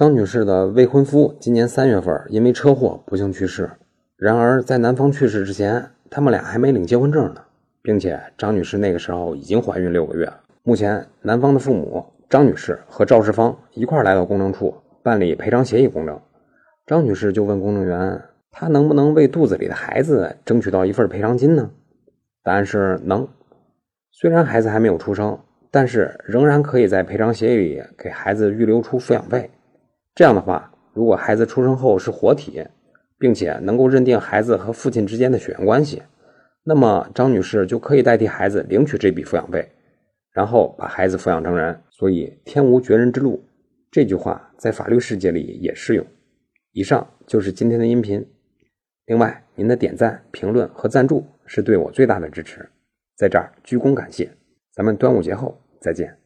张女士的未婚夫今年三月份因为车祸不幸去世。然而，在男方去世之前，他们俩还没领结婚证呢，并且张女士那个时候已经怀孕六个月。目前，男方的父母张女士和赵世芳一块来到公证处办理赔偿协议公证。张女士就问公证员：“她能不能为肚子里的孩子争取到一份赔偿金呢？”答案是能。虽然孩子还没有出生，但是仍然可以在赔偿协议里给孩子预留出抚养费。这样的话，如果孩子出生后是活体，并且能够认定孩子和父亲之间的血缘关系，那么张女士就可以代替孩子领取这笔抚养费，然后把孩子抚养成人。所以“天无绝人之路”这句话在法律世界里也适用。以上就是今天的音频。另外，您的点赞、评论和赞助是对我最大的支持，在这儿鞠躬感谢。咱们端午节后再见。